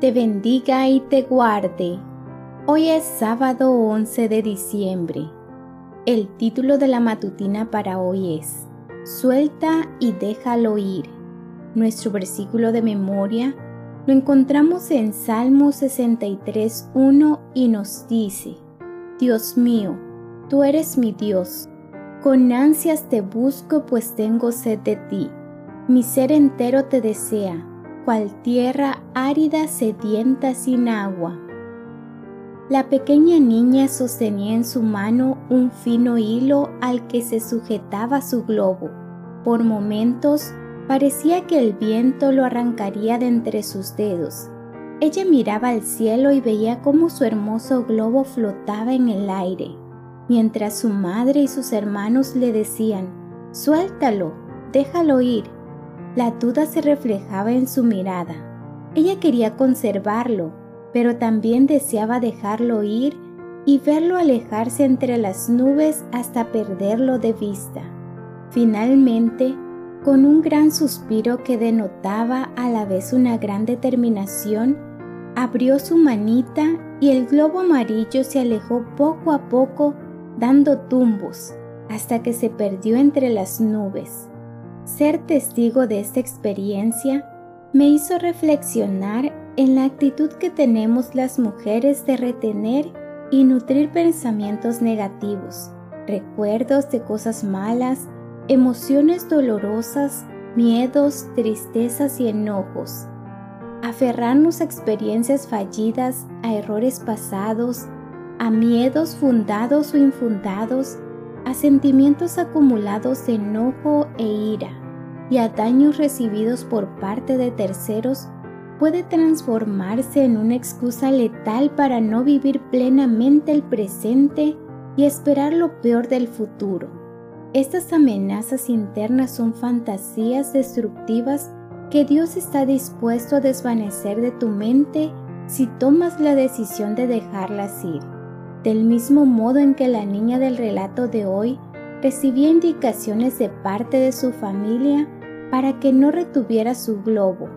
te bendiga y te guarde. Hoy es sábado 11 de diciembre. El título de la matutina para hoy es Suelta y déjalo ir. Nuestro versículo de memoria lo encontramos en Salmo 63.1 y nos dice, Dios mío, tú eres mi Dios. Con ansias te busco pues tengo sed de ti. Mi ser entero te desea, cual tierra árida sedienta sin agua. La pequeña niña sostenía en su mano un fino hilo al que se sujetaba su globo. Por momentos parecía que el viento lo arrancaría de entre sus dedos. Ella miraba al cielo y veía cómo su hermoso globo flotaba en el aire, mientras su madre y sus hermanos le decían, Suéltalo, déjalo ir. La duda se reflejaba en su mirada. Ella quería conservarlo, pero también deseaba dejarlo ir y verlo alejarse entre las nubes hasta perderlo de vista. Finalmente, con un gran suspiro que denotaba a la vez una gran determinación, abrió su manita y el globo amarillo se alejó poco a poco dando tumbos hasta que se perdió entre las nubes. Ser testigo de esta experiencia me hizo reflexionar en la actitud que tenemos las mujeres de retener y nutrir pensamientos negativos, recuerdos de cosas malas, emociones dolorosas, miedos, tristezas y enojos. Aferrarnos a experiencias fallidas, a errores pasados, a miedos fundados o infundados, a sentimientos acumulados de enojo e ira y a daños recibidos por parte de terceros puede transformarse en una excusa letal para no vivir plenamente el presente y esperar lo peor del futuro. Estas amenazas internas son fantasías destructivas que Dios está dispuesto a desvanecer de tu mente si tomas la decisión de dejarlas ir. Del mismo modo en que la niña del relato de hoy recibía indicaciones de parte de su familia para que no retuviera su globo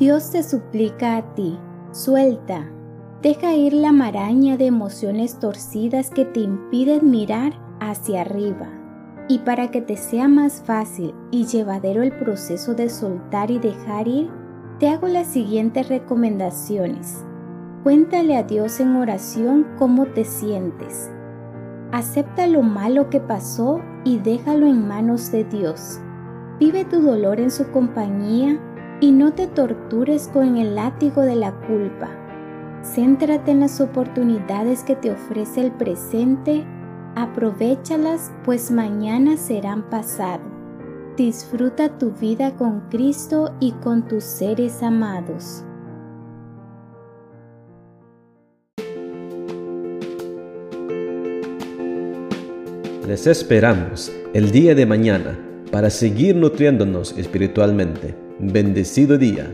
Dios te suplica a ti, suelta, deja ir la maraña de emociones torcidas que te impiden mirar hacia arriba. Y para que te sea más fácil y llevadero el proceso de soltar y dejar ir, te hago las siguientes recomendaciones. Cuéntale a Dios en oración cómo te sientes. Acepta lo malo que pasó y déjalo en manos de Dios. Vive tu dolor en su compañía y no te tortures con el látigo de la culpa. Céntrate en las oportunidades que te ofrece el presente, aprovechalas pues mañana serán pasado. Disfruta tu vida con Cristo y con tus seres amados. Les esperamos el día de mañana para seguir nutriéndonos espiritualmente. Bendecido día.